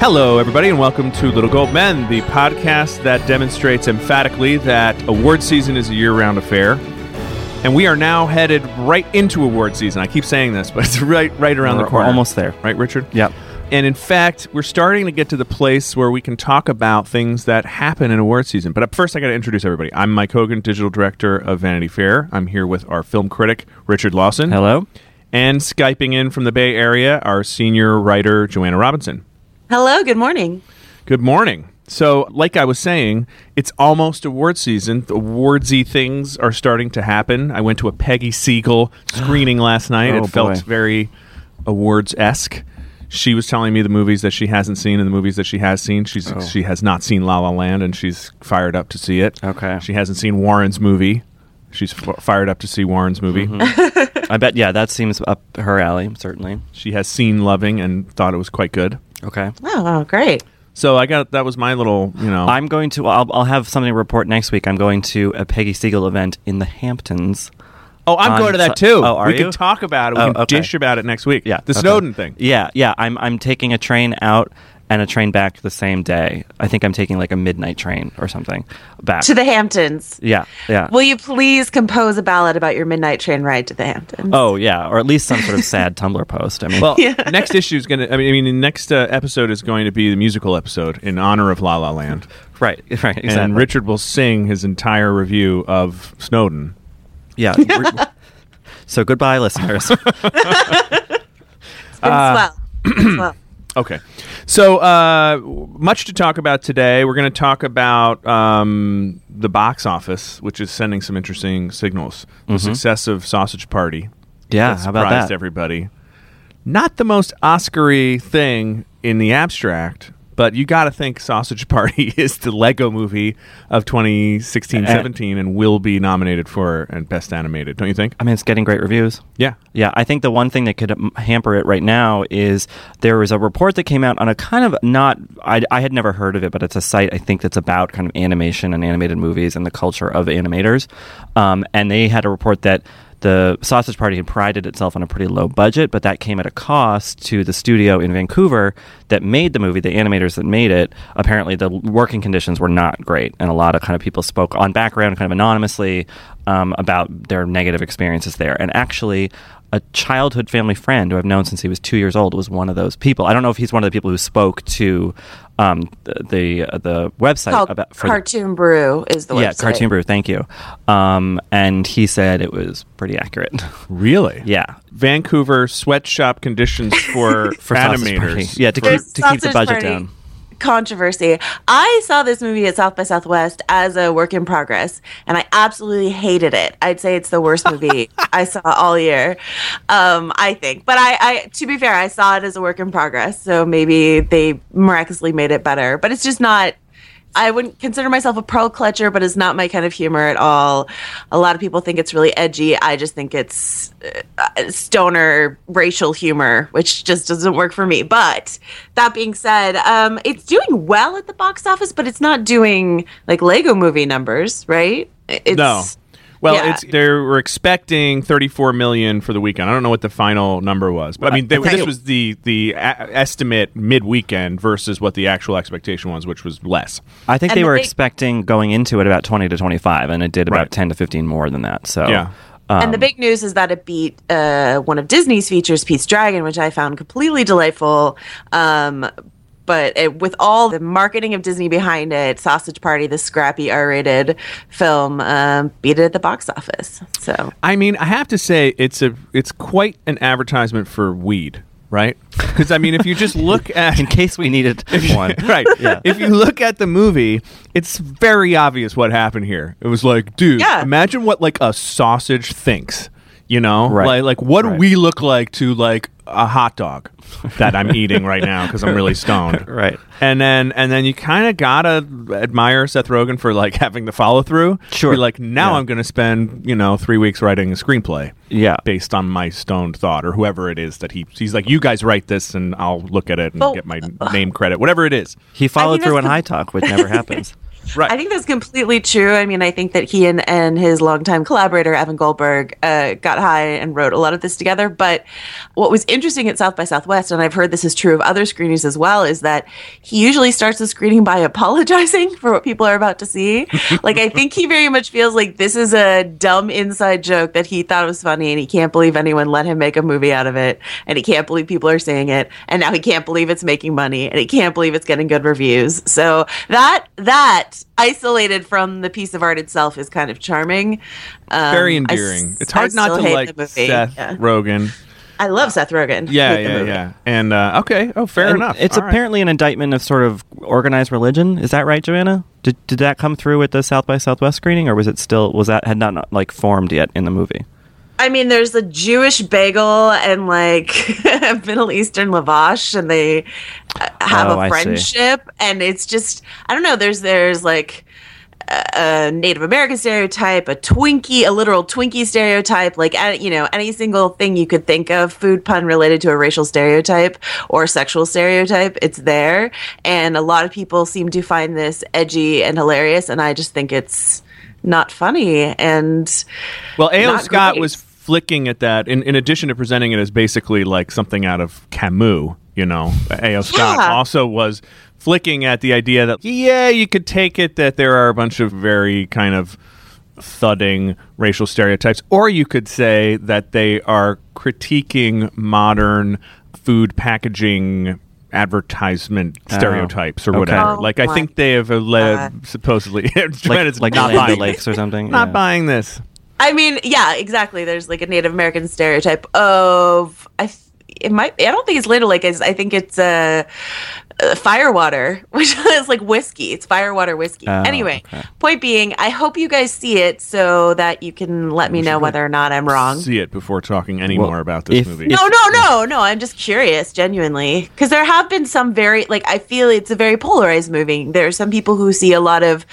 Hello, everybody, and welcome to Little Gold Men, the podcast that demonstrates emphatically that award season is a year round affair. And we are now headed right into award season. I keep saying this, but it's right right around We're- the corner. we're almost there. Right, Richard? Yep. And in fact, we're starting to get to the place where we can talk about things that happen in award season. But first, I got to introduce everybody. I'm Mike Hogan, digital director of Vanity Fair. I'm here with our film critic, Richard Lawson. Hello. And Skyping in from the Bay Area, our senior writer, Joanna Robinson. Hello, good morning. Good morning. So, like I was saying, it's almost award season. The awardsy things are starting to happen. I went to a Peggy Siegel screening last night. Oh, it felt boy. very awards esque. She was telling me the movies that she hasn't seen and the movies that she has seen. She's Oh. she has not seen La La Land and she's fired up to see it. Okay. She hasn't seen Warren's movie. She's f- fired up to see Warren's movie. Mm-hmm. I bet. Yeah, that seems up her alley. Certainly. She has seen Loving and thought it was quite good. Okay. Oh, great. So I got that was my little, you know. I'm going to. I'll, I'll have something to report next week. I'm going to a Peggy Siegel event in the Hamptons. Oh, I'm on going to that Su- too. Oh, are we you? can talk about it. We Oh, can okay. dish about it next week. Yeah. the okay. Snowden thing. Yeah, yeah. I'm I'm taking a train out and a train back the same day. I think I'm taking like a midnight train or something back. To the Hamptons. yeah, yeah. Will you please compose a ballad about your midnight train ride to the Hamptons? oh yeah, or at least some sort of sad Tumblr post. I mean, Well, next issue is going to. I mean, I mean, the next uh, episode is going to be the musical episode in honor of La La Land, right, right, exactly. and Richard will sing his entire review of Snowden. yeah. so goodbye, listeners. It's been swell. It's swell. Okay, so uh, much to talk about today. We're going to talk about um, the box office, which is sending some interesting signals. The success of Sausage Party. Mm-hmm. Yeah, that how about surprised that? everybody. Not the most Oscar-y thing in the abstract, but you got to think Sausage Party is the Lego movie of 2016-17 and will be nominated for and Best Animated. Don't you think? I mean, it's getting great reviews. Yeah. Yeah, I think the one thing that could hamper it right now is there was a report that came out on a kind of not, I, I had never heard of it, but it's a site I think that's about kind of animation and animated movies and the culture of animators. Um, and they had a report that the Sausage Party had prided itself on a pretty low budget, but that came at a cost to the studio in Vancouver that made the movie, the animators that made it. Apparently, the working conditions were not great, and a lot of kind of people spoke on background, kind of anonymously, um, about their negative experiences there. And actually, a childhood family friend who I've known since he was two years old was one of those people. I don't know if he's one of the people who spoke to um, the the, uh, website Called about for the- Cartoon Brew is the yeah, website. Cartoon Brew. Thank you. Um, and he said it was pretty accurate. Really? yeah, Vancouver sweatshop conditions for, for Sausage Party. animators. Yeah, to For keep to keep the budget Party down. Controversy. I saw this movie at South by Southwest as a work in progress, and I absolutely hated it. I'd say it's the worst movie I saw all year. Um, I think, but I, I, to be fair, I saw it as a work in progress, so maybe they miraculously made it better. But it's just not. I wouldn't consider myself a pearl clutcher, but it's not my kind of humor at all. A lot of people think it's really edgy. I just think it's uh, stoner racial humor, which just doesn't work for me. But that being said, um, it's doing well at the box office, but it's not doing like Lego movie numbers, right? It's, No. Well, Yeah. it's they were expecting 34 million for the weekend. I don't know what the final number was, but I mean, they, I this it- was the the a- estimate mid weekend versus what the actual expectation was, which was less. I think And they were thing- expecting going into it about 20 to 25, and it did about Right. 10 to 15 more than that. So, Yeah. and the big news is that it beat uh, one of Disney's features, Pete's Dragon, which I found completely delightful. Um, but it, with all the marketing of Disney behind it, Sausage Party, the scrappy R-rated film, um, beat it at the box office. So I mean, I have to say it's a it's quite an advertisement for weed, right? Because I mean, if you just look at In case we needed one. right, Yeah. If you look at the movie, it's very obvious what happened here. It was like, dude, Yeah. imagine what like a sausage thinks. You know, Right. like like what Right. do we look like to like a hot dog that I'm eating right now because I'm really stoned. Right. And then and then you kind of gotta admire Seth Rogen for like having the follow through. Sure. Be like now Yeah. I'm gonna spend you know three weeks writing a screenplay. Yeah. Based on my stoned thought or whoever it is that he he's like you guys write this and I'll look at it and Well, get my name credit whatever it is. He followed think through on the- High Talk, which never happens. Right. I think that's completely true. I mean, I think that he and, and his longtime collaborator, Evan Goldberg, uh, got high and wrote a lot of this together. But what was interesting at South by Southwest, and I've heard this is true of other screenings as well, is that he usually starts the screening by apologizing for what people are about to see. like, I think he very much feels like this is a dumb inside joke that he thought was funny, and he can't believe anyone let him make a movie out of it. And he can't believe people are saying it. And now he can't believe it's making money, and he can't believe it's getting good reviews. So that, that, isolated from the piece of art itself is kind of charming. Um, Very endearing. s- it's hard I not to hate like the movie. Seth Yeah. Rogen. I love Seth Rogen. Yeah, yeah, yeah. And uh, okay, oh, fair And enough. It's All right. apparently an indictment of sort of organized religion. Is that right, Joanna? Did did that come through with the South by Southwest screening, or was it still was that had not like formed yet in the movie? I mean, there's a Jewish bagel and like Middle Eastern lavash, and they uh, have Oh, a friendship, and it's just I don't know. There's there's like a Native American stereotype, a Twinkie, a literal Twinkie stereotype, like you know any single thing you could think of, food pun related to a racial stereotype or sexual stereotype, it's there, and a lot of people seem to find this edgy and hilarious, and I just think it's not funny and Well, A.O. Scott great. was flicking at that in, in addition to presenting it as basically like something out of Camus, you know. A.O. Scott Yeah. also was flicking at the idea that, yeah, you could take it that there are a bunch of very kind of thudding racial stereotypes, or you could say that they are critiquing modern food packaging advertisement oh. stereotypes or okay. whatever. Oh like I think they have led supposedly Like, like not buying Lakes or something. not Yeah. buying this. I mean, yeah, exactly. There's like a Native American stereotype of I. th- It might. I don't think it's Little Lake. I think it's uh, uh, Firewater, which is like whiskey. It's Firewater whiskey. Oh, anyway, okay. point being, I hope you guys see it so that you can let me know whether or not I'm wrong. See it before talking any Well, more about this if- movie. if- No, no, no, no. I'm just curious, genuinely, because there have been some very like I feel it's a very polarized movie. There are some people who see a lot of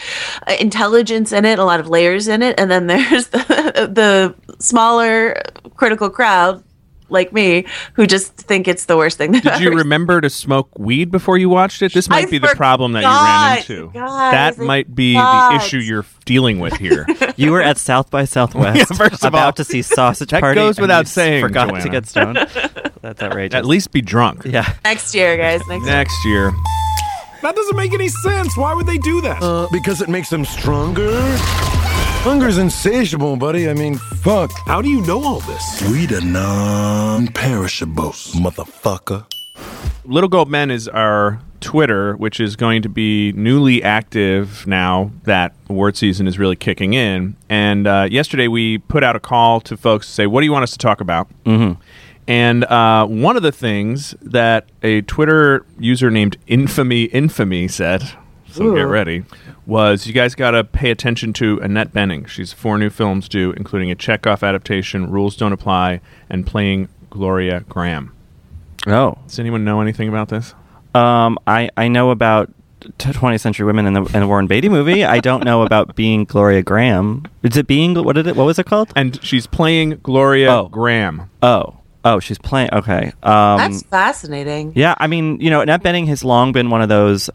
uh, intelligence in it, a lot of layers in it, and then there's the, the smaller critical crowd like me who just think it's the worst thing. That Did you ever- remember to smoke weed before you watched it? This might I be the problem that you ran into. guys, that I might be the issue you're dealing with here. You were at South by Southwest Yeah, first of about all, to see Sausage that Party. goes and without you saying, Forgot Joanna. to get stoned. That's outrageous. At least be drunk. yeah. next year, guys. Next year. Next year. That doesn't make any sense. Why would they do that? Uh, because it makes them stronger? Hunger's insatiable, buddy. I mean, fuck. How do you know all this? We the non-perishables, motherfucker. Little Gold Men is our Twitter, which is going to be newly active now that award season is really kicking in. And uh, yesterday we put out a call to folks to say, what do you want us to talk about? Mm-hmm. And uh, one of the things that a Twitter user named Infamy Infamy said, so get ready, was you guys got to pay attention to Annette Bening. She's four new films due, including a Chekhov adaptation, Rules Don't Apply, and playing Gloria Grahame. Oh. Does anyone know anything about this? Um, I, I know about t- 20th Century Women in the, in the Warren Beatty movie. I don't know about being Gloria Grahame. Is it being what did it? What was it called? And she's playing Gloria Oh. Grahame. Oh, oh, she's playing. Okay. Um, That's fascinating. yeah, I mean, you know, Annette Bening has long been one of those.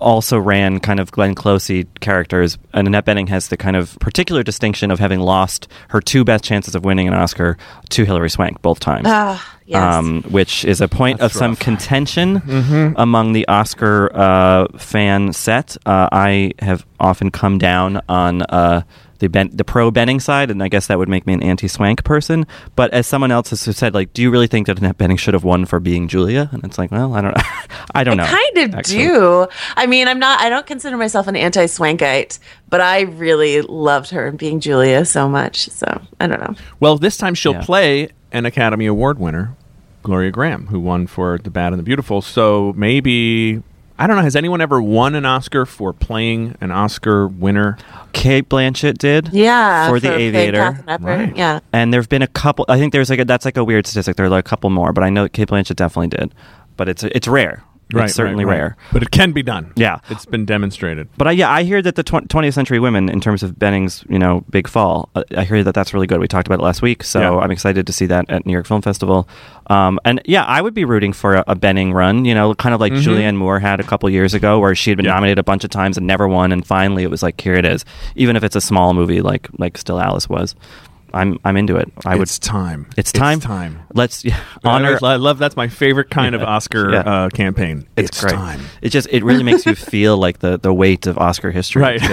Also ran kind of Glenn Closey characters, and Annette Bening has the kind of particular distinction of having lost her two best chances of winning an Oscar to Hilary Swank both times. Ah, yes. um, which is a point That's of some rough. contention Mm-hmm. among the Oscar uh, fan set. Uh, I have often come down on uh, the ben, the pro Bening side, and I guess that would make me an anti Swank person. But as someone else has said, like, do you really think that Annette Bening should have won for being Julia? And it's like, well, I don't, I don't know. I kind of actually. do. I mean, I'm not. I don't consider myself an anti-swankite, but I really loved her being Julia so much. So I don't know. Well, this time she'll Yeah. play an Academy Award winner, Gloria Grahame, who won for The Bad and the Beautiful. So maybe I don't know. Has anyone ever won an Oscar for playing an Oscar winner? Cate Blanchett did, Yeah, for the playing Aviator. Right. Yeah. And there have been a couple. I think there's like a, that's like a weird statistic. There are like a couple more, but I know Cate Blanchett definitely did. But it's it's rare. It's certainly right, right. rare. but it can be done. Yeah. it's been demonstrated. But I, yeah, I hear that the tw- 20th Century Women, in terms of Bening's, you know, big fall, uh, I hear that that's really good. We talked about it last week, so Yeah. I'm excited to see that at New York Film Festival. Um, and yeah, I would be rooting for a, a Bening run, you know, kind of like Julianne Moore had a couple years ago, where she had been Mm-hmm. Yeah. nominated a bunch of times and never won, and finally it was like, here it is, even if it's a small movie like like Still Alice was. I'm I'm into it. I would. it's time. It's time. It's time. Let's yeah, honor. I love that's my favorite kind of Oscar Yeah. uh, campaign. It's, great. time. It just it really makes you feel like the the weight of Oscar history. Right. It's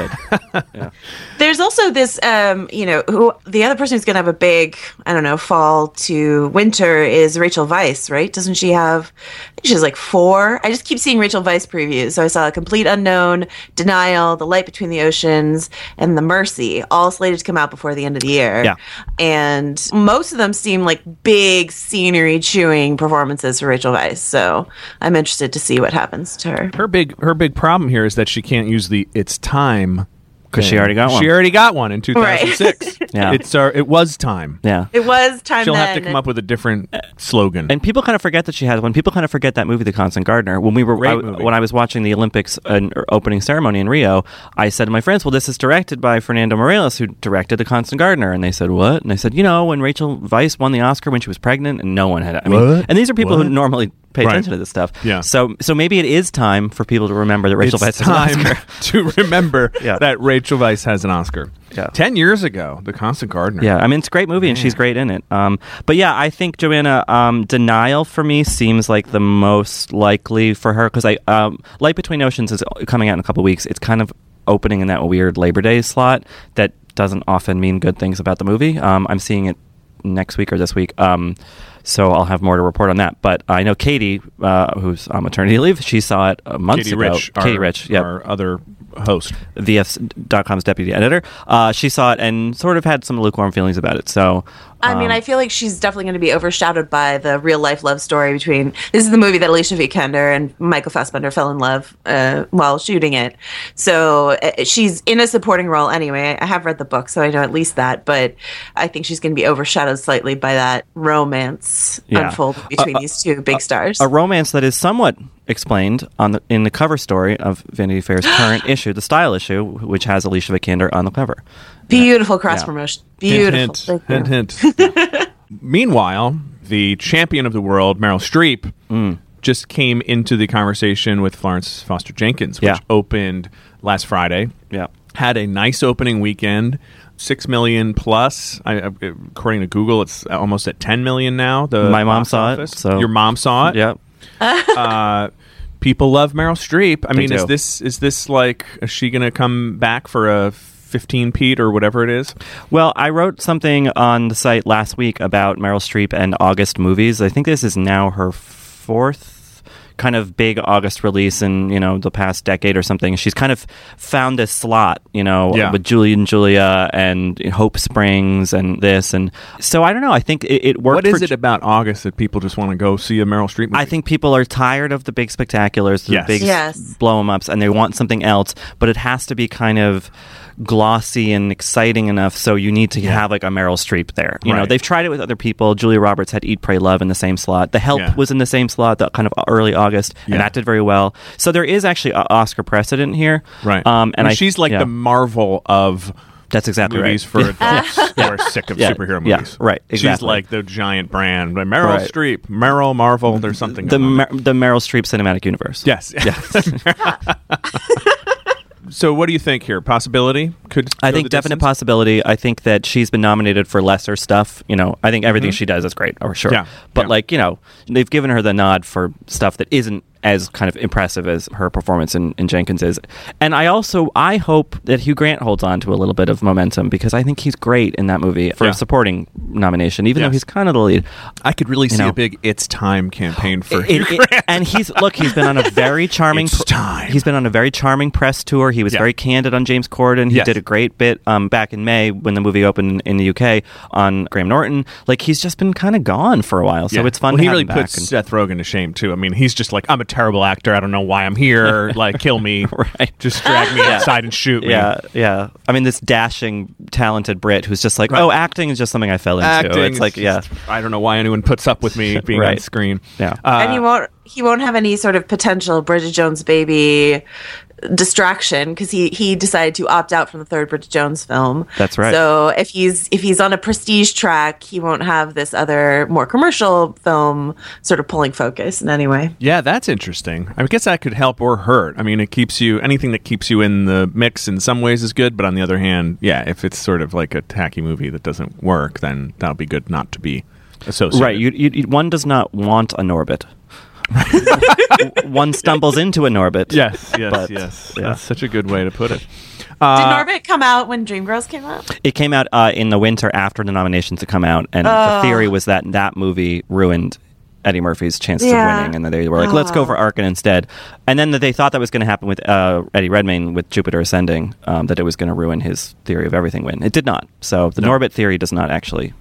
good. There's also this, um, you know, who the other person who's going to have a big, I don't know, fall to winter is Rachel Weisz, right? Doesn't she have? I think she has like four. I just keep seeing Rachel Weisz previews. So I saw a complete unknown, denial, the light between the oceans, and the mercy, all slated to come out before the end of the year. Yeah. And most of them seem like big scenery chewing performances for Rachel Weisz. So I'm interested to see what happens to her. Her big her big problem here is that she can't use the "it's time" 'Cause she already got one. She already got one in 2006. Yeah. it's uh, it was time. yeah. It was time. She'll then. have to come up with a different slogan. And people kind of forget that she has one. People kind of forget that movie, The Constant Gardener. When we were Great I- movie. when I was watching the Olympics uh, opening ceremony in Rio, I said to my friends, "Well, this is directed by Fernando Meirelles, who directed The Constant Gardener." And they said, "What?" And I said, "You know, when Rachel Weisz won the Oscar when she was pregnant, and no one had. I mean, What? and these are people who normally pay Right. attention to this stuff. Yeah. So so maybe it is time for people to remember that Rachel Weisz has an Oscar. to remember Yeah. that Rachel Weisz has an Oscar. Yeah. Ten years ago, The Constant Gardener. Yeah, I mean it's a great movie and she's great in it. Um, but yeah, I think Joanna um, Denial for me seems like the most likely for her because I um, Light Between Oceans is coming out in a couple weeks. It's kind of opening in that weird Labor Day slot that doesn't often mean good things about the movie. Um, I'm seeing it next week or this week. Um, so I'll have more to report on that. But I know Katie, uh, who's on maternity leave, she saw it uh, months Katie ago. Rich. Katie our, Rich, yeah, Our other host. VF.com's deputy editor. Uh, she saw it and sort of had some lukewarm feelings about it. So I mean, I feel like she's definitely going to be overshadowed by the real life love story between. This is the movie that Alicia Vikander and Michael Fassbender fell in love uh, while shooting it. So uh, she's in a supporting role anyway. I have read the book, so I know at least that. But I think she's going to be overshadowed slightly by that romance Yeah. unfolding between these two big stars. a romance that is somewhat explained on the in the cover story of Vanity Fair's current issue, the style issue, which has Alicia Vikander on the cover. Beautiful cross Yeah. promotion. Beautiful. Hint, hint, hint, hint. Meanwhile, the champion of the world, Meryl Streep, Mm. just came into the conversation with Florence Foster Jenkins, which Yeah. opened last Friday. Yeah. Had a nice opening weekend. Six million plus. I, I- according to Google, it's almost at ten million now. The My mom box saw it, so- your mom saw it. Yeah. Uh, people love Meryl Streep. I They mean, is this is this like is she going to come back for a fifteen Pete or whatever it is? Well, I wrote something on the site last week about Meryl Streep and August movies. I think this is now her fourth kind of big August release in, you know, the past decade or something. She's kind of found this slot, you know, Yeah. with Julie and Julia and Hope Springs and this and so I don't know. I think it, it worked What is for it about August that people just want to go see a Meryl Streep movie? I think people are tired of the big spectaculars, the Yes. big Yes. blow 'em ups, and they want something else. But it has to be kind of glossy and exciting enough, so you need to have like a Meryl Streep there. You know, they've tried it with other people. Julia Roberts had Eat, Pray, Love in the same slot. The Help Yeah. was in the same slot, the kind of early August, Yeah. and that did very well. So there is actually a Oscar precedent here, right. Um, and I I, she's like yeah, the Marvel of that's exactly movies right. for adults who are sick of Yeah. superhero Yeah. movies. Right. She's like the giant brand. But Meryl Right. Streep, Meryl Marvel. There's something. the. Mer- the Meryl Streep cinematic universe. Yes. yes. So, what do you think here? Possibility could I think definite distance? possibility. I think that she's been nominated for lesser stuff. You know, I think everything she does is great, or sure. Mm-hmm. Yeah, But yeah. like, you know, they've given her the nod for stuff that isn't as kind of impressive as her performance in, in Jenkins is. And I also I hope that Hugh Grant holds on to a little bit of momentum because I think he's great in that movie for Yeah. a supporting nomination, even though he's kind of the lead. I could really see know. a big "It's Time" campaign for It- Hugh it- Grant. and he's look, he's been on a very charming. It's time. He's been on a very charming press tour. He was Yeah. very candid on James Corden. He Yes. did a great bit um, back in May when the movie opened in the UK on Graham Norton. Like he's just been kind of gone for a while, so Yeah. it's fun. Well, to he have really him back puts and- Seth Rogen to shame too. I mean, he's just like, I'm a terrible actor. I don't know why I'm here. like, kill me. Right. Just drag me Yeah. outside and shoot me. yeah, yeah. I mean, this dashing, talented Brit who's just like, Right. oh, acting is just something I fell into. Acting. it's like, is yeah, just- I don't know why anyone puts up with me being on Right. screen. Yeah. Uh, and he won't he won't have any sort of potential Bridget Jones baby distraction because he he decided to opt out from the third Bridget Jones film. That's right. So if he's if he's on a prestige track, he won't have this other more commercial film sort of pulling focus in any way. Yeah, that's interesting. I guess that could help or hurt. I mean, it keeps you anything that keeps you in the mix in some ways is good, but on the other hand, yeah, if it's sort of like a tacky movie that doesn't work, then that'll be good not to be associated. right. You, you, you- one does not want an Norbit. one stumbles into a Norbit. Yes, yes, But, yes. yeah. That's such a good way to put it. Did Uh, Norbit come out when Dreamgirls came out? It came out uh, in the winter after the nominations had come out, and the theory was that that movie ruined Eddie Murphy's chances Yeah. of winning, and that they were like, "Let's go for Arkin instead." And then that they thought that was going to happen with uh, Eddie Redmayne with Jupiter Ascending, um, that it was going to ruin his theory of everything win. It did not. So the No. Norbit theory does not actually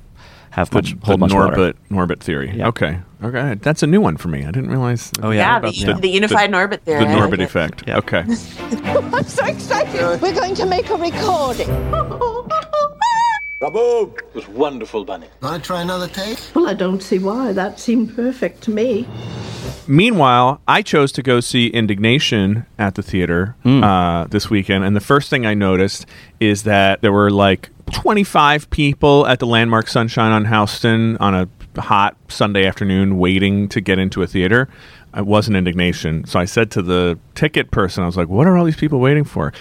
have the, much the hold much water. Norbit Norbit theory. Yeah. Okay, okay, that's a new one for me. I didn't realize. Oh, yeah. Yeah, about- the, yeah. the unified Norbit theory. the I like Norbit it. effect. Yeah. Okay. I'm so excited. We're going to make a recording. Bravo! It was wonderful, Bunny. Want to try another take? Well, I don't see why. That seemed perfect to me. Meanwhile, I chose to go see Indignation at the theater uh, this weekend, and the first thing I noticed is that there were like 25 people at the Landmark Sunshine on Houston on a hot Sunday afternoon waiting to get into a theater. It was an Indignation, so I said to the ticket person, I was like, "What are all these people waiting for?"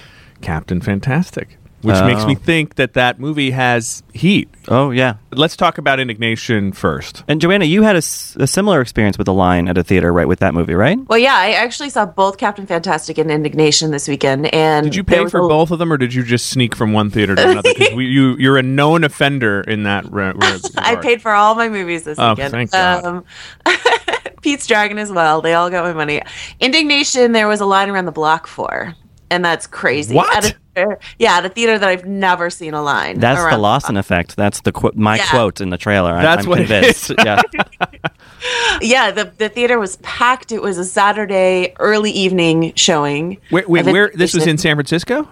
Captain Fantastic, which makes Oh. me think that that movie has heat. Oh yeah. Let's talk about Indignation first. And Joanna, you had a, s- a similar experience with the line at a theater, right? With that movie, right? Well, yeah, I actually saw both Captain Fantastic and Indignation this weekend. And Did you pay for a- both of them, or did you just sneak from one theater to another? Because you you're a known offender in that. Re- re- I paid for all my movies this Oh, weekend. thank God. Um, Pete's Dragon as well. They all got my money. Indignation, there was a line around the block for, and that's crazy. What? At a theater- yeah, the theater that I've never seen a line. That's the around Lawson effect. That's the qu- my Yeah. quote in the trailer. I- That's I'm what it convinced. is. yeah. Yeah, the the theater was packed. It was a Saturday early evening showing. Wait, wait, where? This was in San Francisco,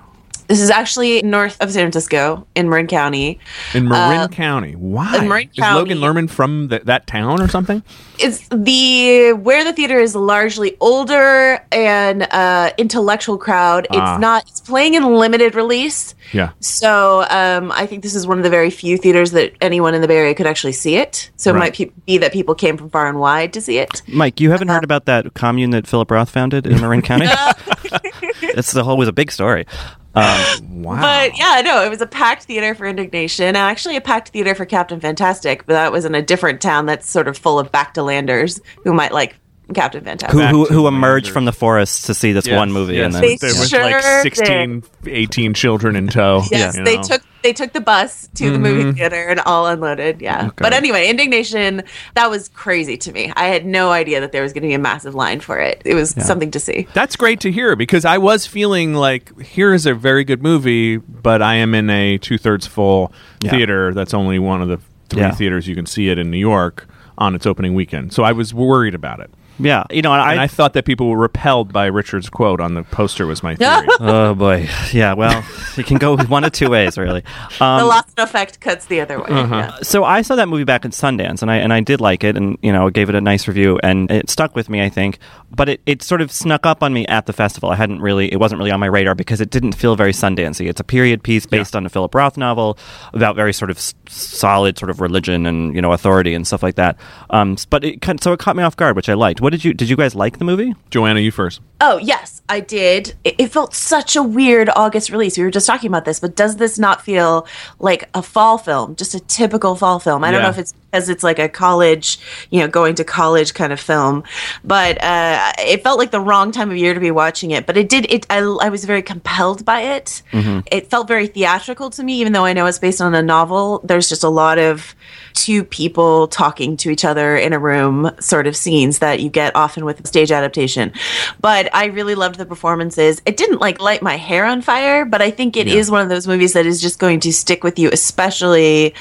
This is actually north of San Francisco in Marin County. in Marin County. Why? in Marin is Logan Lerman from th- that town or something? it's the where the theater is largely older and uh intellectual crowd it's Ah. not it's playing in limited release Yeah. so um i think this is one of the very few theaters that anyone in the bay area could actually see it so Right. it might pe- be that people came from far and wide to see it Mike, you haven't heard about that commune that Philip Roth founded in Marin County? it's the whole was a big story. Um, Wow. but yeah no it was a packed theater for indignation actually a packed theater for captain fantastic but that was in a different town that's sort of full of back to landers who might like captain fantastic who who, who emerged from the forest to see this Yes, one movie yes. and then They there was sure like did. 16, 18 children in tow. Yes, you they know. took they took the bus to the movie mm-hmm. theater and all unloaded. Yeah, but anyway, indignation that was crazy to me. I had no idea that there was going to be a massive line for it. It was something to see. That's great to hear because I was feeling like here is a very good movie, but I am in a two thirds full Yeah. theater. That's only one of the three Yeah. theaters you can see it in New York on its opening weekend. So I was worried about it. Yeah, you know, and And I, I thought that people were repelled by Richard's quote on the poster was my theory. oh boy, yeah. Well, it can go one of two ways, really. the Um, Lawson effect cuts the other way. Yeah. so I saw that movie back in Sundance, and I and I did like it, and you know, gave it a nice review, and it stuck with me, I think. But it, it sort of snuck up on me at the festival. I hadn't really, it wasn't really on my radar because it didn't feel very Sundancey. It's a period piece based on a Philip Roth novel about very sort of s- solid sort of religion and you know authority and stuff like that. Um, but it so it caught me off guard, which I liked. What did you did you guys like the movie? Joanna, you first. Oh yes, I did. It, it felt such a weird August release. We were just talking about this, but does this not feel like a fall film, just a typical fall film? I don't know if it's because it's like a college, you know, going to college kind of film, but uh, it felt like the wrong time of year to be watching it. But it did. It I, I was very compelled by it. It felt very theatrical to me, even though I know it's based on a novel. There's just a lot of two people talking to each other in a room sort of scenes that you get often with stage adaptation. But I really loved the performances. It didn't like light my hair on fire, but I think it is one of those movies that is just going to stick with you, especially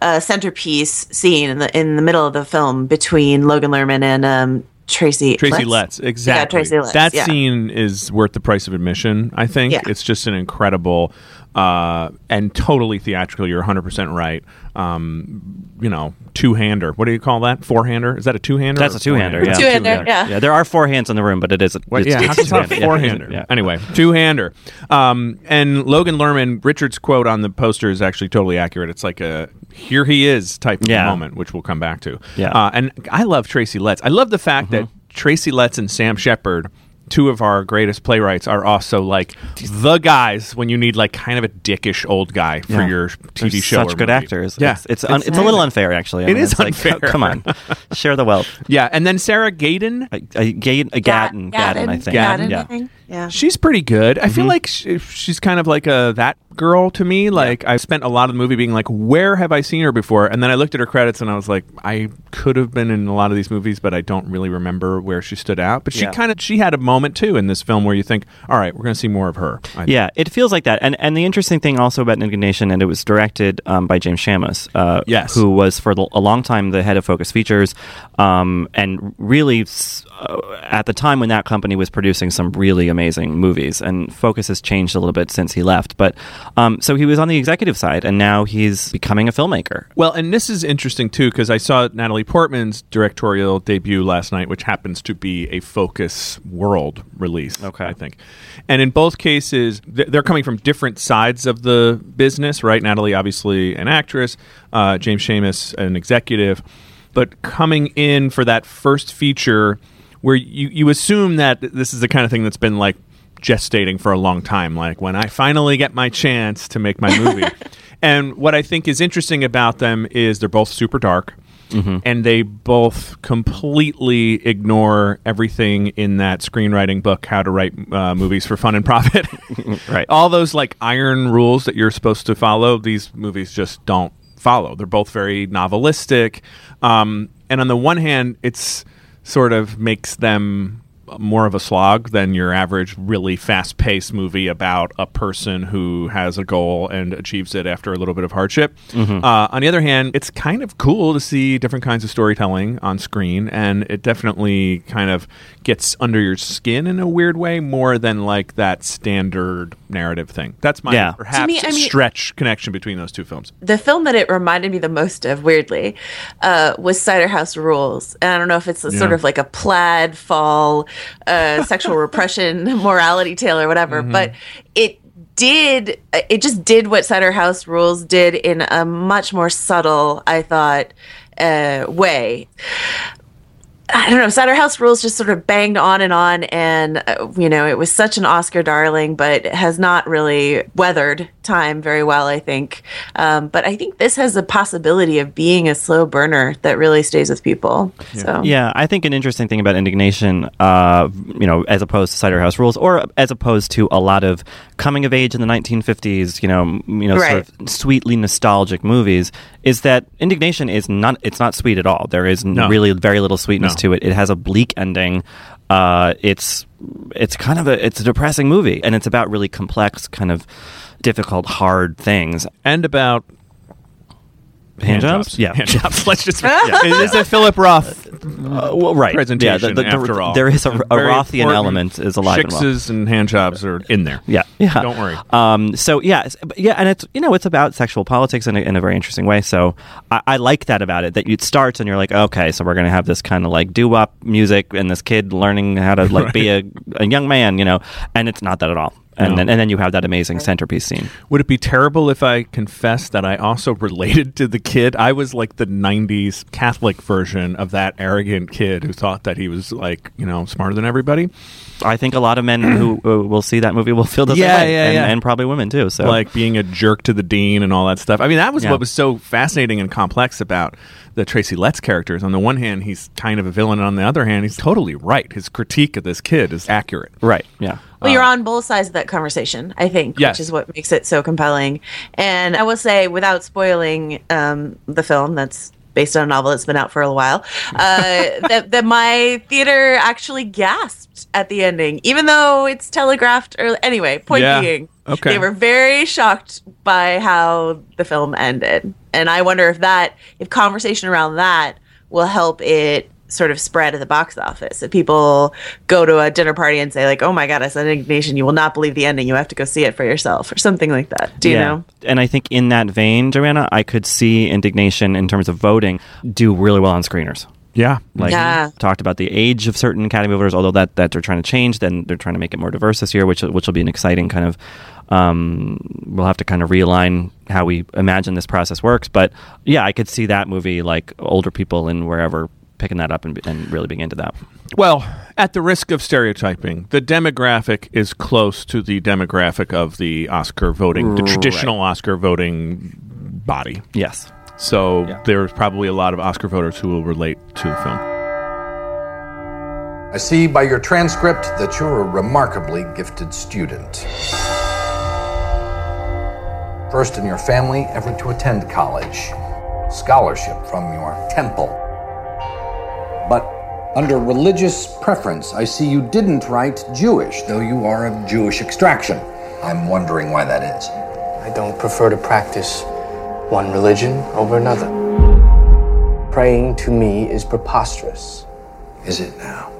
a centerpiece scene in the in the middle of the film between Logan Lerman and um, Tracy Tracy Letts. Letts, exactly. Tracy Letts, that yeah. scene is worth the price of admission. I think Yeah. it's just an incredible uh, and totally theatrical. You're 100 percent right. Um, you know, two hander. What do you call that? Four hander? Is that a two hander? That's a two hander. Yeah, Two-hander, yeah. Yeah, there are four hands in the room, but it is. A, Well, it's, yeah, it's how's not two-handed. a four hander. Yeah. Anyway, two hander. Um, and Logan Lerman, Richard's quote on the poster is actually totally accurate. It's like a "here he is" type of Yeah. moment, which we'll come back to. Yeah. uh, and I love Tracy Letts. I love the fact that Tracy Letts and Sam Shepard. Two of our greatest playwrights are also like the guys when you need like kind of a dickish old guy for Yeah. your They're TV show. Such or good movie. actors. Yeah, it's it's, un, it's a little unfair actually. I It mean, is it's like, unfair. come on, share the wealth. yeah. And then Sarah Gaden, A, a, Gaten, a Gatton, Gatton, I think. Gatton, yeah. I think. Yeah. She's pretty good. I feel Mm-hmm. like she, she's kind of like a that girl to me. Like I spent a lot of the movie being like, where have I seen her before? And then I looked at her credits and I was like, I could have been in a lot of these movies, but I don't really remember where she stood out. But she Yeah. kind of she had a moment too in this film where you think, all right, we're going to see more of her. I think. Yeah, it feels like that. And and the interesting thing also about Indignation, and it was directed um, by James Schamus, uh, Yes. who was for a long time the head of Focus Features, um, and really s- at the time when that company was producing some really amazing movies. And Focus has changed a little bit since he left, but um, so he was on the executive side, and now he's becoming a filmmaker. Well, and this is interesting too because I saw Natalie Portman's directorial debut last night, which happens to be a Focus World release. Okay. I think, and in both cases, th- they're coming from different sides of the business. Right, Natalie, obviously an actress, uh, James Schamus, an executive, but coming in for that first feature, where you you assume that this is the kind of thing that's been like gestating for a long time. Like when I finally get my chance to make my movie. and what I think is interesting about them is they're both super dark. And they both completely ignore everything in that screenwriting book, How to Write uh, Movies for Fun and Profit. Right. All those like iron rules that you're supposed to follow, these movies just don't follow. They're both very novelistic. Um, and on the one hand, it's sort of makes them more of a slog than your average really fast-paced movie about a person who has a goal and achieves it after a little bit of hardship. Uh, on the other hand, it's kind of cool to see different kinds of storytelling on screen, and it definitely kind of gets under your skin in a weird way more than like that standard narrative thing. That's my Yeah. perhaps me, I mean- stretch connection between those two films. the film that it reminded me the most of, weirdly, uh, was Cider House Rules. And I don't know if it's a sort of like a plaid fall uh, sexual repression morality tale or whatever, but it did it just did what Cider House Rules did in a much more subtle, I thought, uh, way. I don't know. Cider House Rules just sort of banged on and on, and uh, you know it was such an Oscar darling, but has not really weathered time very well. I think, um, but I think this has the possibility of being a slow burner that really stays with people. So Yeah, I think an interesting thing about indignation, uh, you know, as opposed to Cider House Rules, or as opposed to a lot of coming of age in the 1950s, you know, you know, Right. sort of sweetly nostalgic movies, is that indignation is not it's not sweet at all. There is No. really very little sweetness No. to it. It has a bleak ending. Uh, it's it's kind of a it's a depressing movie, and it's about really complex, kind of difficult, hard things. And about Hand jobs? Yeah. hand jobs. Let's just. yeah. It is a Philip Roth Uh, well, right. presentation. Yeah, the- the- after all, there is a, a Rothian element is alive and well. Shixes and hand jobs are in there. Yeah, yeah. Don't worry. Um, so yeah, yeah, and it's you know it's about sexual politics in a, in a very interesting way. So I, I like that about it. That it starts and you're like, okay, so we're gonna have this kind of like doo wop music and this kid learning how to like be a, a young man, you know, and it's not that at all. And No. then and then you have that amazing centerpiece scene. Would it be terrible if I confessed that I also related to the kid? I was like the 90s Catholic version of that arrogant kid who thought that he was like, you know, smarter than everybody. I think a lot of men who uh, will see that movie will feel the same Yeah, way, yeah, and, yeah. and probably women too. So Like being a jerk to the dean and all that stuff. I mean, that was Yeah. what was so fascinating and complex about the Tracy Letts characters. On the one hand, he's kind of a villain, and on the other hand, he's totally right. His critique of this kid is accurate. right, yeah. Well, you're on both sides of that conversation, I think, Yes. which is what makes it so compelling. And I will say, without spoiling um, the film that's based on a novel that's been out for a while, uh, that, that my theater actually gasped at the ending, even though it's telegraphed early. Anyway, point Yeah. being, Okay. they were very shocked by how the film ended. And I wonder if that, if conversation around that will help it sort of spread at the box office. If people go to a dinner party and say like, "Oh my god, I saw indignation," you will not believe the ending. You have to go see it for yourself, or something like that. Do you Yeah. know? And I think in that vein, Joanna, I could see indignation in terms of voting do really well on screeners. Yeah. Like Yeah. talked about the age of certain Academy voters, although that, that they're trying to change, then they're trying to make it more diverse this year, which which will be an exciting kind of. Um, we'll have to kind of realign how we imagine this process works, but yeah, I could see that movie like older people and wherever picking that up and, and really being into that. Well, at the risk of stereotyping, the demographic is close to the demographic of the Oscar voting, the Right. traditional Oscar voting body. Yes. So Yeah. there's probably a lot of Oscar voters who will relate to the film. I see by your transcript that you're a remarkably gifted student. First in your family ever to attend college. Scholarship from your temple. But under religious preference, I see you didn't write Jewish, though you are of Jewish extraction. I'm wondering why that is. I don't prefer to practice one religion over another. Praying to me is preposterous. Is it now?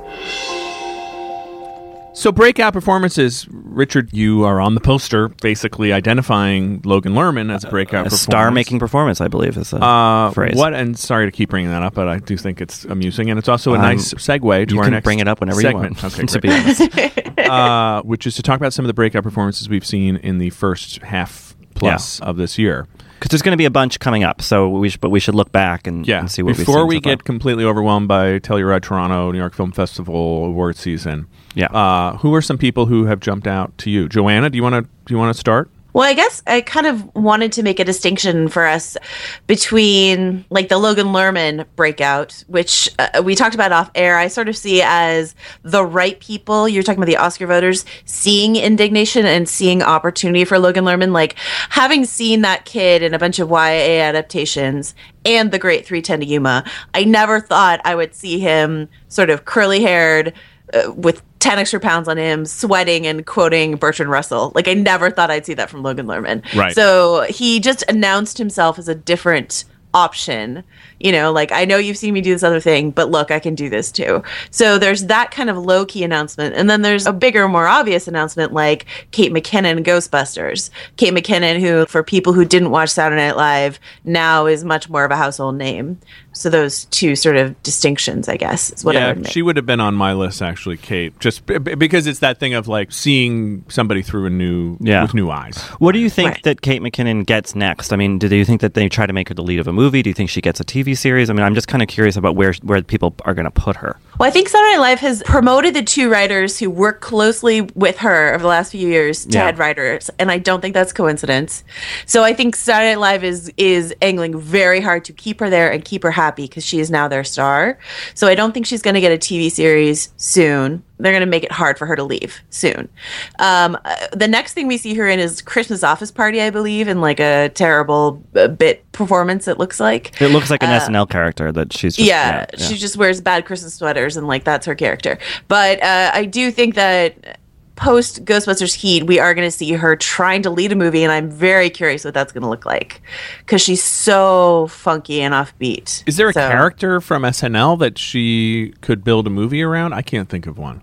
So breakout performances, Richard, you are on the poster basically identifying Logan Lerman as a breakout A star-making performance, I believe, is the uh, phrase. What and sorry to keep bringing that up, but I do think it's amusing, and it's also a Um, nice segue to you our can next bring it up whenever segment. you want. Okay, to be honest. uh, which is to talk about some of the breakout performances we've seen in the first half plus of this year. because there's going to be a bunch coming up. So we should, but we should look back and, Yeah. and see what Before we've we seen so get completely overwhelmed by Telluride Toronto, New York Film Festival award season, Yeah. uh, who are some people who have jumped out to you? Joanna, do you want to do you want to start? Well, I guess I kind of wanted to make a distinction for us between like the Logan Lerman breakout, which uh, we talked about off air. I sort of see as the right people. You're talking about the Oscar voters seeing indignation and seeing opportunity for Logan Lerman. Like having seen that kid in a bunch of YA adaptations and The Great 310 to Yuma, I never thought I would see him sort of curly haired uh, with 10 extra pounds on him, sweating and quoting Bertrand Russell. Like, I never thought I'd see that from Logan Lerman. Right. So he just announced himself as a different option. You know, like, I know you've seen me do this other thing, but look, I can do this too. So there's that kind of low key announcement. And then there's a bigger, more obvious announcement like Kate McKinnon, Ghostbusters. Kate McKinnon, who, for people who didn't watch Saturday Night Live, now is much more of a household name. So those two sort of distinctions, I guess, is what I yeah, would make. she would have been on my list actually, Kate. Just b- b- because it's that thing of like seeing somebody through a new Yeah. with new eyes. What do you think Right. that Kate McKinnon gets next? I mean, do you think that they try to make her the lead of a movie? Do you think she gets a TV series? I mean, I'm just kind of curious about where where people are going to put her. Well, I think Saturday Night Live has promoted the two writers who work closely with her over the last few years to Yeah. head writers, and I don't think that's coincidence. So I think Saturday Night Live is is angling very hard to keep her there and keep her happy because she is now their star. So I don't think she's going to get a TV series soon. They're going to make it hard for her to leave soon. Um, uh, the next thing we see her in is Christmas Office Party, I believe, in like a terrible uh, bit performance. It looks like It looks like an SNL character that she's just, yeah, she just wears bad Christmas sweaters and like that's her character. But uh, I do think that post Ghostbusters Heat, we are going to see her trying to lead a movie, and I'm very curious what that's going to look like because she's so funky and offbeat. Is there a So- character from SNL that she could build a movie around? I can't think of one.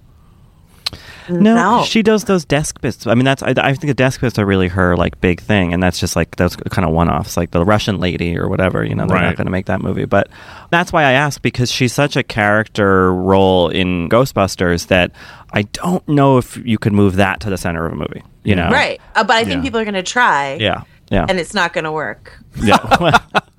No, No. she does those desk bits. I mean, that's I, I think the desk bits are really her like big thing, and that's just like those kind of one-offs, like the Russian lady or whatever. You know, they're Right. not going to make that movie, but that's why I ask because she's such a character role in Ghostbusters that I don't know if you could move that to the center of a movie. You know, Right. Uh, but I think Yeah. people are going to try. Yeah, yeah, And it's not going to work. yeah.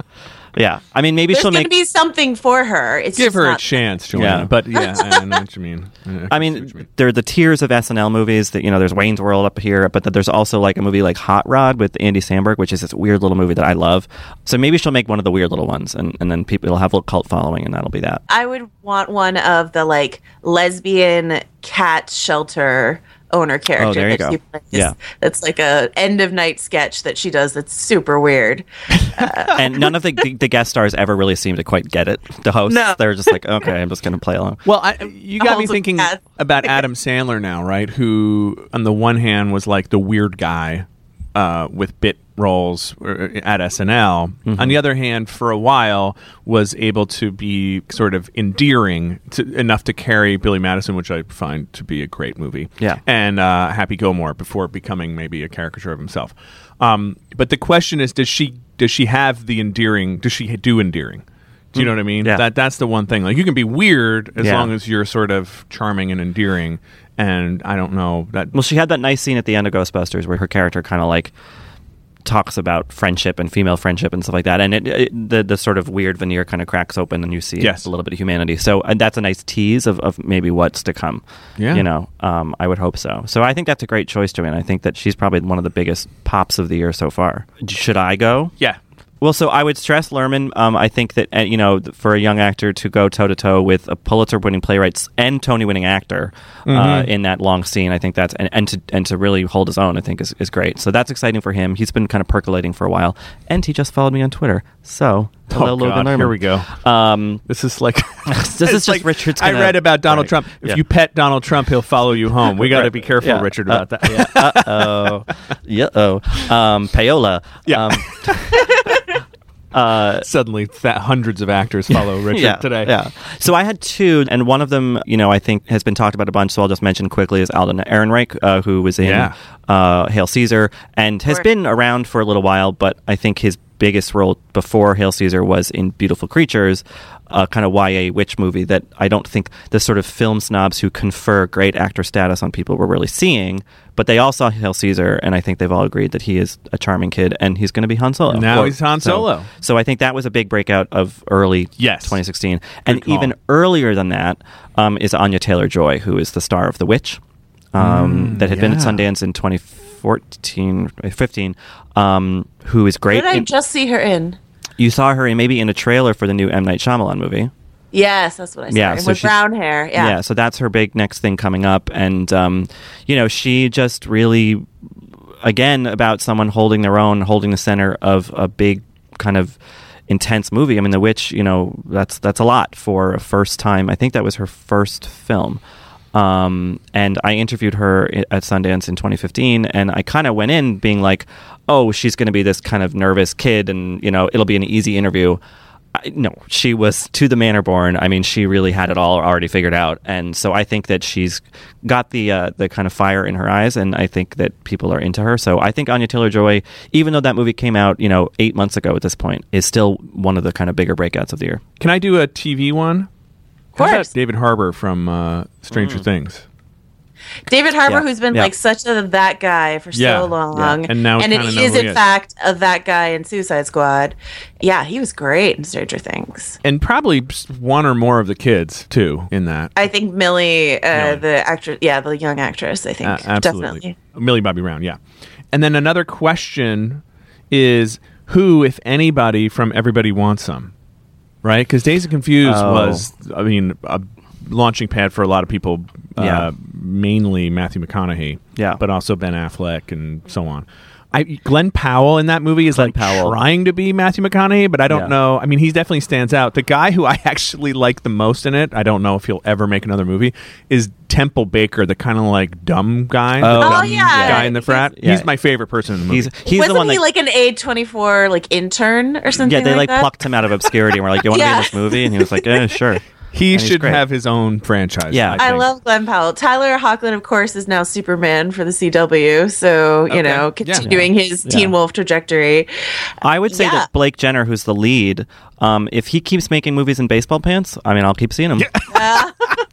yeah. I mean, maybe There's she'll going to make. be something for her. It's Give just her a not- chance, Joanna. Yeah. But yeah, I know what you mean. I I mean, what you there are the tiers of SNL movies that you know. There's Wayne's World up here, but then there's also like a movie like Hot Rod with Andy Samberg, which is this weird little movie that I love. So maybe she'll make one of the weird little ones, and, and then people will have a little cult following, and that'll be that. I would want one of the like lesbian cat shelter owner character. Oh, there you that go. she plays. Yeah. That's like a end of night sketch that she does that's super weird. and none of the, the the guest stars ever really seem to quite get it. The hosts, No. they're just like, okay, I'm just going to play along. Well, I, you got me thinking about Adam Sandler now, right? Who, on the one hand, was like the weird guy uh, with bit roles uh, at SNL. Mm-hmm. On the other hand, for a while, was able to be sort of endearing to, enough to carry Billy Madison, which I find to be a great movie. Yeah. and uh, Happy Gilmore before becoming maybe a caricature of himself. Um, but the question is, does she does she have the endearing? Does she do endearing? Do you know what I mean? Mm. Yeah. That that's the one thing. Like you can be weird as Yeah. long as you're sort of charming and endearing. And I don't know that. Well, she had that nice scene at the end of Ghostbusters where her character kind of like talks about friendship and female friendship and stuff like that, and it, it the the sort of weird veneer kind of cracks open, and you see Yes. a little bit of humanity. So and that's a nice tease of, of maybe what's to come. Yeah. you know, um, I would hope so. So I think that's a great choice, Joanne. I think that she's probably one of the biggest pops of the year so far. Should I go? yeah. Well, so I would stress Lerman. Um, I think that uh, you know, for a young actor to go toe to toe with a Pulitzer-winning playwright and Tony-winning actor uh, in that long scene, I think that's and, and to and to really hold his own, I think is, is great. So that's exciting for him. He's been kind of percolating for a while, and he just followed me on Twitter. So hello, oh Logan God, Lerman. here we go. Um, This is like this is just like- Richard's. I gonna- read about Donald Right. Trump. If Yeah. you pet Donald Trump, he'll follow you home. We got to Right. be careful, Yeah. Richard, Uh, about that. yeah. Uh oh. yeah. Oh. Um, payola. Yeah. Um, Suddenly, th- hundreds of actors follow Richard today. Yeah. So I had two, and one of them, you know, I think has been talked about a bunch. So I'll just mention quickly is Alden Ehrenreich, uh, who was in Yeah. uh, Hail Caesar and has Sure. been around for a little while, but I think his biggest role before Hail Caesar was in Beautiful Creatures, a kind of YA witch movie that I don't think the sort of film snobs who confer great actor status on people were really seeing. But they all saw Hail Caesar, and I think they've all agreed that he is a charming kid, and he's going to be Han Solo. Now or, he's Han Solo. So, I think that was a big breakout of early yes. 2016, Good and call. even earlier than that um, is Anya Taylor Joy, who is the star of The Witch. Um, mm, that had yeah. been at Sundance in 2015. 14, uh, 15, um, who is great. Did in, I just see her in? You saw her in maybe in a trailer for the new M Night Shyamalan movie. Yes, that's what I saw. Yeah, so with brown hair. Yeah. yeah, so that's her big next thing coming up, and um, you know, she just really, again, about someone holding their own, holding the center of a big kind of intense movie. I mean, The Witch, you know, that's that's a lot for a first time. I think that was her first film. Um, and I interviewed her at Sundance in 2015, and I kind of went in being like, "Oh, she's going to be this kind of nervous kid, and you know, it'll be an easy interview." I, no, she was to the manor born. I mean, she really had it all already figured out, and so I think that she's got the uh, the kind of fire in her eyes, and I think that people are into her. So I think Anya Taylor Joy, even though that movie came out, you know, eight months ago at this point, is still one of the kind of bigger breakouts of the year. Can I do a TV one? Of course. David Harbour from uh, Stranger Things. David Harbour, Yeah, who's been yeah. like such a that guy for Yeah, so long. And now we it is in is. fact a that guy in Suicide Squad. Yeah, he was great in Stranger Things. And probably one or more of the kids, too, in that. I think Millie, uh, the actress, yeah, the young actress. I think Uh, absolutely. definitely. Millie Bobby Brown, yeah. And then another question is who, if anybody, from Everybody Wants Some? Right? Because Days of Confused Oh. was, I mean, a launching pad for a lot of people, Yeah. uh, mainly Matthew McConaughey, Yeah. but also Ben Affleck and so on. I, Glenn Powell in that movie is Glenn like Powell. trying to be Matthew McConaughey, but I don't Yeah. know. I mean, he definitely stands out. The guy who I actually like the most in it, I don't know if he'll ever make another movie, is Temple Baker, the kind of like dumb guy, the Oh. dumb Oh, yeah. guy in the frat. Yeah. He's my favorite person in the movie. He's he's Wasn't the one he that like an A twenty four like intern or something? yeah they like, that? plucked him out of obscurity and were like, "You want to be in this movie?" And he was like, "Eh, sure." He should great. have his own franchise. Yeah. I think. love Glenn Powell. Tyler Hoechlin, of course, is now Superman for the CW. So, you Okay. know, Yeah. continuing his Yeah. Teen Wolf trajectory. I would say Yeah. that Blake Jenner, who's the lead, um, if he keeps making movies in baseball pants, I mean, I'll keep seeing him.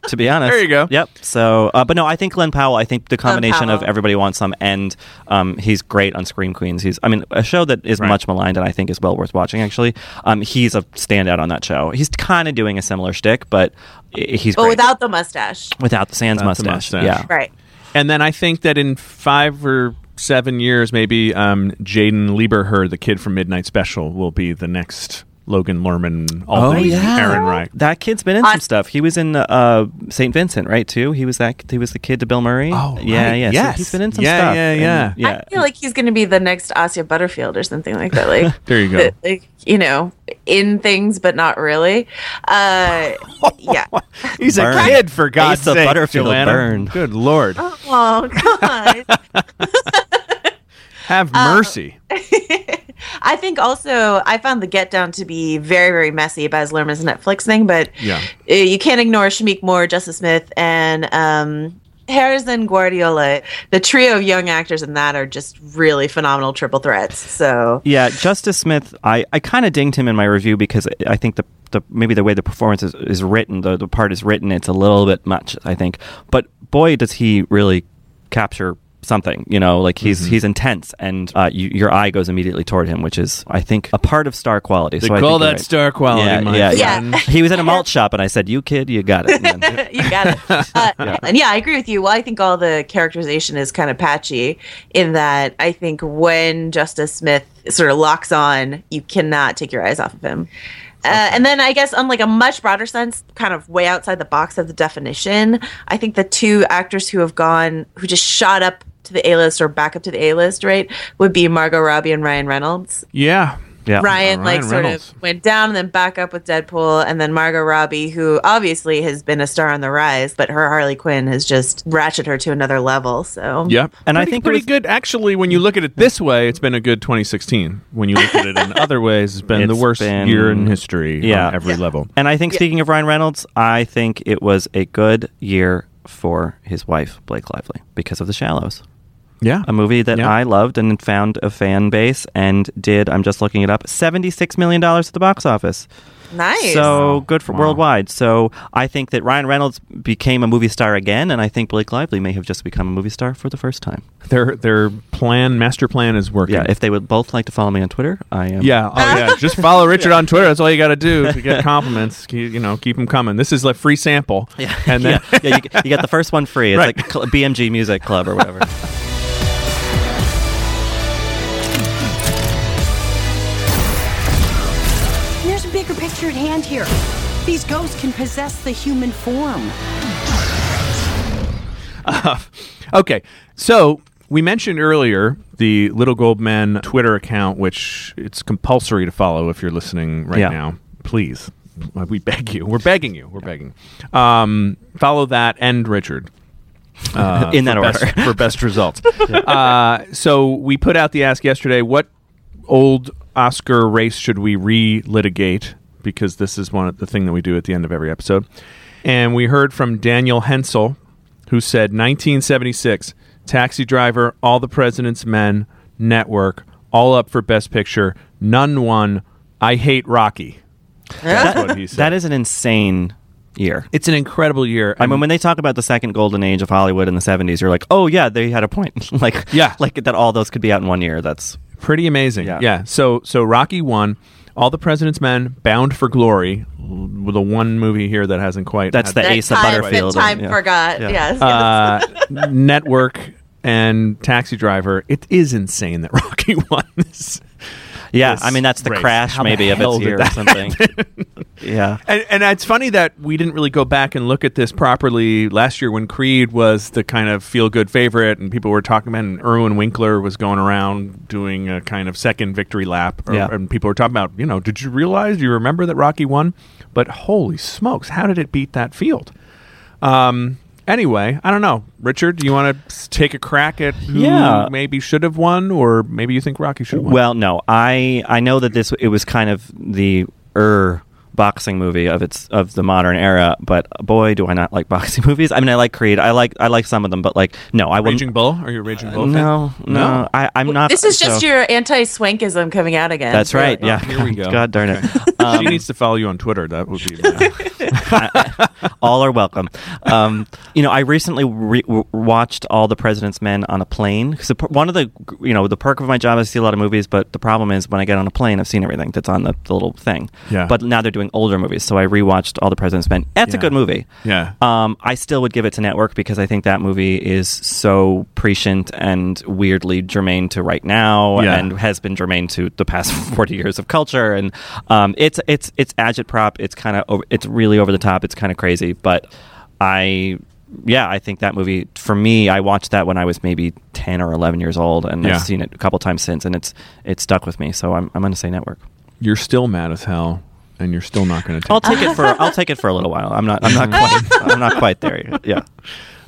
to be honest, There you go. Yep. So, uh, but no, I think Glenn Powell. I think the combination of Everybody Wants Some and um, he's great on Scream Queens. He's, I mean, a show that is Right. much maligned and I think is well worth watching. Actually, um, he's a standout on that show. He's kind of doing a similar shtick, but i- he's But great. without the mustache. without the Sans Without the mustache. mustache. Yeah. Right. And then I think that in five or seven years, maybe um, Jaeden Lieberher, the kid from Midnight Special, will be the next Logan Lerman. All Oh, things yeah. Ehrenreich. That kid's been in some stuff. He was in uh, Saint Vincent, right? Too. He was that. He was the kid to Bill Murray. Oh, yeah, right. yeah. So he's been in some Yeah, stuff. yeah, And, yeah. yeah. I feel like he's going to be the next Asa Butterfield or something like that. Like, There you go. that- like you know, in things, but not really. Uh, yeah. He's Burn. a kid, for God's Asa sake. Butterfield, Joanna. burn. Good Lord. Oh, God. Have Uh, mercy. I think also I found the Get Down to be very, very messy. Baz Luhrmann's Netflix thing, but Yeah. you can't ignore Shameik Moore, Justice Smith, and um, Herizen Guardiola. The trio of young actors in that are just really phenomenal triple threats. So Yeah, Justice Smith. I, I kind of dinged him in my review because I think the, the maybe the way the performance is, is written, the, the part is written, it's a little bit much. I think, but boy, does he really capture something. You know, like he's Mm-hmm. he's intense, and uh, you, your eye goes immediately toward him, which is I think a part of star quality. They so I call that right. star quality, Yeah, my yeah, yeah. he was in a malt shop, and I said, "You kid, you got it." Then- you got it. Uh, And yeah, I agree with you. Well, I think all the characterization is kind of patchy in that I think when Justice Smith sort of locks on, you cannot take your eyes off of him. Uh, and then I guess on like a much broader sense, kind of way outside the box of the definition, I think the two actors who have gone, who just shot up to the A list or back up to the A list, right, would be Margot Robbie and Ryan Reynolds. Yeah. Yeah, Ryan, Uh, like Ryan sort Reynolds. of went down and then back up with Deadpool, and then Margot Robbie, who obviously has been a star on the rise, but her Harley Quinn has just ratcheted her to another level. So Yep. And I think pretty was- good. Actually, when you look at it this way, it's been a good 2016. When you look at it in other ways, it's been the worst been- year in history Yeah. on every level. And I think, speaking of Ryan Reynolds, I think it was a good year for his wife, Blake Lively, because of The Shallows. Yeah. A movie that Yeah. I loved and found a fan base and did, I'm just looking it up, $76 million at the box office. nice. So good for Wow. worldwide. So I think that Ryan Reynolds became a movie star again, and I think Blake Lively may have just become a movie star for the first time. Their their plan, master plan, is working. Yeah, if they would both like to follow me on Twitter, I am. Yeah. Oh, yeah. Just follow Richard on Twitter. That's all you got to do to get compliments. Keep, you know, keep them coming. This is a free sample. Yeah, And then yeah, yeah, you, get- you get the first one free. It's Right. like BMG Music Club or whatever. bigger hand here. These ghosts can possess the human form. Okay, so we mentioned earlier the Little Gold Men Twitter account, which it's compulsory to follow if you're listening right Yeah. now. Please, we beg you. We're begging you. We're begging. Um, follow that and Richard. Uh, In that for best- order. for best results. uh, so we put out the ask yesterday. What old Oscar race should we re-litigate? Because this is one of the thing that we do at the end of every episode. And we heard from Daniel Hensel, who said 1976, Taxi Driver, All the President's Men, Network, all up for Best Picture. None won. I hate Rocky. That's what he said. That is an insane year. it's an incredible year. I mean, when they talk about the second golden age of Hollywood in the '70s, you're like, "Oh yeah, they had a point." like, Yeah. like that. All those could be out in one year. That's pretty amazing. Yeah. Yeah. So so Rocky won. All the President's Men, Bound for Glory, the one movie here that hasn't quite. That's the that Asa time, Butterfield That time and- yeah. forgot. Yeah. Yes. uh, Network and Taxi Driver. It is insane that Rocky won this. Yeah. this I mean, that's the race. crash How the maybe of hell its did year or something. yeah. And, and it's funny that we didn't really go back and look at this properly last year when Creed was the kind of feel good favorite, and people were talking about, and Irwin Winkler was going around doing a kind of second victory lap, or- Yeah. and people were talking about, you know, did you realize, do you remember that Rocky won? But holy smokes, how did it beat that field? Um. Anyway, I don't know, Richard. Do you want to take a crack at who Yeah. maybe should have won, or maybe you think Rocky should have won? Well, no, I I know that this it was kind of the er boxing movie of its of the modern era. But boy, do I not like boxing movies. I mean, I like Creed. I like I like some of them, but like no, I wouldn't. Raging Bull? Are you a Raging Bull? fan? No, no, I, I'm not. This is just so- your anti-swankism coming out again. That's right. Really. Yeah. Here we go. God darn it. Okay. she needs to follow you on Twitter. That would be. all are welcome. Um, you know, I recently re- watched all the President's Men on a plane because one of the you know the perk of my job is to see a lot of movies, but the problem is when I get on a plane, I've seen everything that's on the, the little thing. Yeah. But now they're doing older movies, so I rewatched all the President's Men. That's a good movie. Yeah. Um, I still would give it to Network because I think that movie is so prescient and weirdly germane to right now, Yeah. and has been germane to the past forty years of culture. And um, it's it's it's agitprop. It's kind of it's really over the top. It's kind of crazy, but I. Yeah, I think that movie for me. I watched that when I was maybe ten or eleven years old, and Yeah. I've seen it a couple times since, and it's it's stuck with me. So I'm I'm going to say network. You're still mad as hell, and you're still not going to take. I'll take it for I'll take it for a little while. I'm not I'm not quite I'm not quite there yet. Yeah.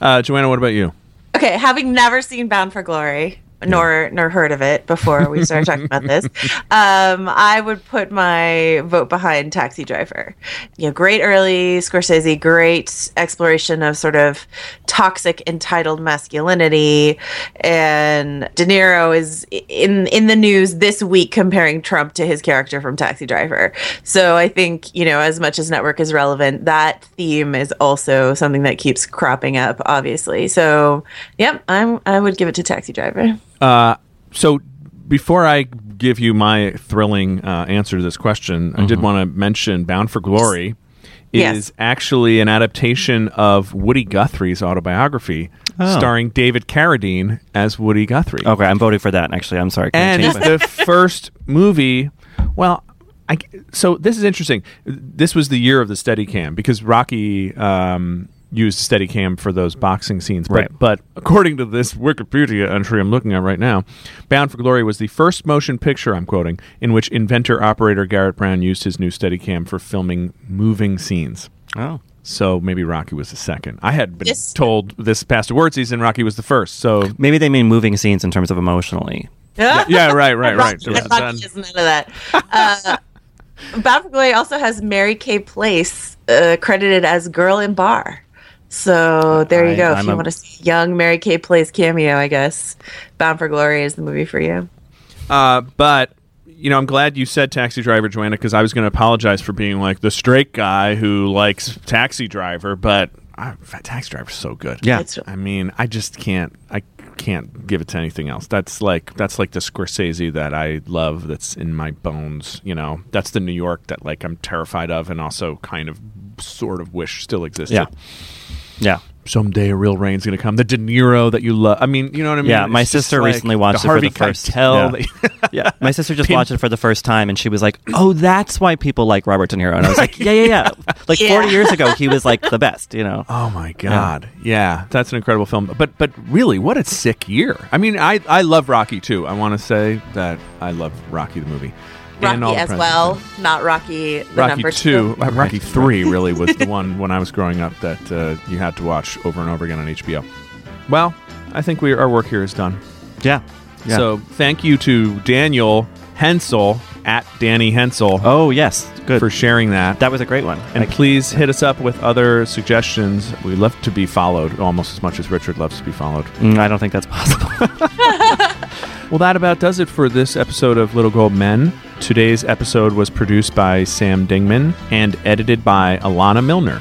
Uh, Joanna, what about you? Okay, having never seen Bound for Glory, nor nor heard of it before we started talking about this, um, I would put my vote behind Taxi Driver. You know, great early Scorsese, great exploration of sort of toxic entitled masculinity, and De Niro is in in the news this week comparing Trump to his character from Taxi Driver. So I think you know, as much as Network is relevant, that theme is also something that keeps cropping up, obviously. So, yep, I'm I would give it to Taxi Driver. Uh, so before I give you my thrilling uh, answer to this question, I did want to mention Bound for Glory is Yes. actually an adaptation of Woody Guthrie's autobiography, Oh. starring David Carradine as Woody Guthrie. Okay, I'm voting for that. Actually, I'm sorry. Can and the first movie. Well, I, so this is interesting. This was the year of the Steadicam because Rocky um, used Steadicam for those boxing scenes. But, Right. but according to this Wikipedia entry I'm looking at right now, Bound for Glory was the first motion picture I'm quoting in which inventor operator Garrett Brown used his new Steadicam for filming moving scenes. oh. So maybe Rocky was the second. I had been This- told this past award season Rocky was the first. So Maybe they mean moving scenes in terms of emotionally. yeah, yeah, right, right, right. Rocky, Rocky is none of that. Uh, Bound for Glory also has Mary Kay Place uh, credited as Girl in Bar. So there I- you go. if I'm you a- want to see young Mary Kay plays cameo, I guess Bound for Glory is the movie for you. Uh, but you know, I'm glad you said Taxi Driver, Joanna, because I was going to apologize for being like the straight guy who likes Taxi Driver, but I, Taxi Driver's so good. Yeah. It's I mean, I just can't. I can't give it to anything else. That's like that's like the Scorsese that I love. That's in my bones. You know, that's the New York that like I'm terrified of, and also kind of sort of wish still existed. Yeah. Yeah. Someday a real rain's going to come. The De Niro that you love. I mean, you know what I mean? Yeah, my It's just sister like recently watched the it for Harvey the first- Keitel. yeah. yeah, my sister just watched it for the first time, and she was like, "Oh, that's why people like Robert De Niro." And I was like, "Yeah, yeah, yeah." Like Yeah. 40 years ago, he was like the best, you know. Oh my god. Yeah. that's an incredible film. But but really, what a sick year. I mean, I I love Rocky too. I want to say that I love Rocky the movie. Rocky And all as President's well, Men. not Rocky the Rocky number two, two. uh, Rocky three really was the one when I was growing up that uh, you had to watch over and over again on HBO. Well, I think we our work here is done. Yeah. yeah. So thank you to Daniel Hensel at Danny Hensel oh yes, good. for sharing that. that was a great one. And Like, please hit us up with other suggestions. We love to be followed almost as much as Richard loves to be followed. mm, I don't think that's possible. Well, that about does it for this episode of Little Gold Men. Today's episode was produced by Sam Dingman and edited by Alana Milner.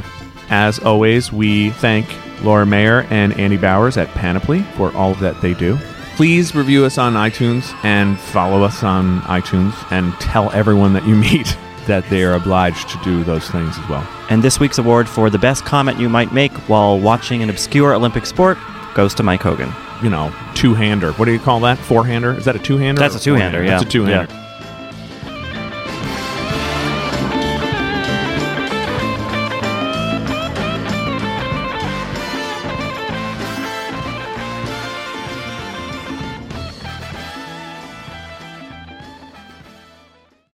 As always, we thank Laura Mayer and Andy Bowers at Panoply for all that they do. Please review us on iTunes and follow us on iTunes and tell everyone that you meet that they are obliged to do those things as well. and this week's award for the best comment you might make while watching an obscure Olympic sport goes to Mike Hogan. You know, two hander. What do you call that? Four hander? Is that a two hander? That's a two-hander, yeah. That's a two hander. Yeah.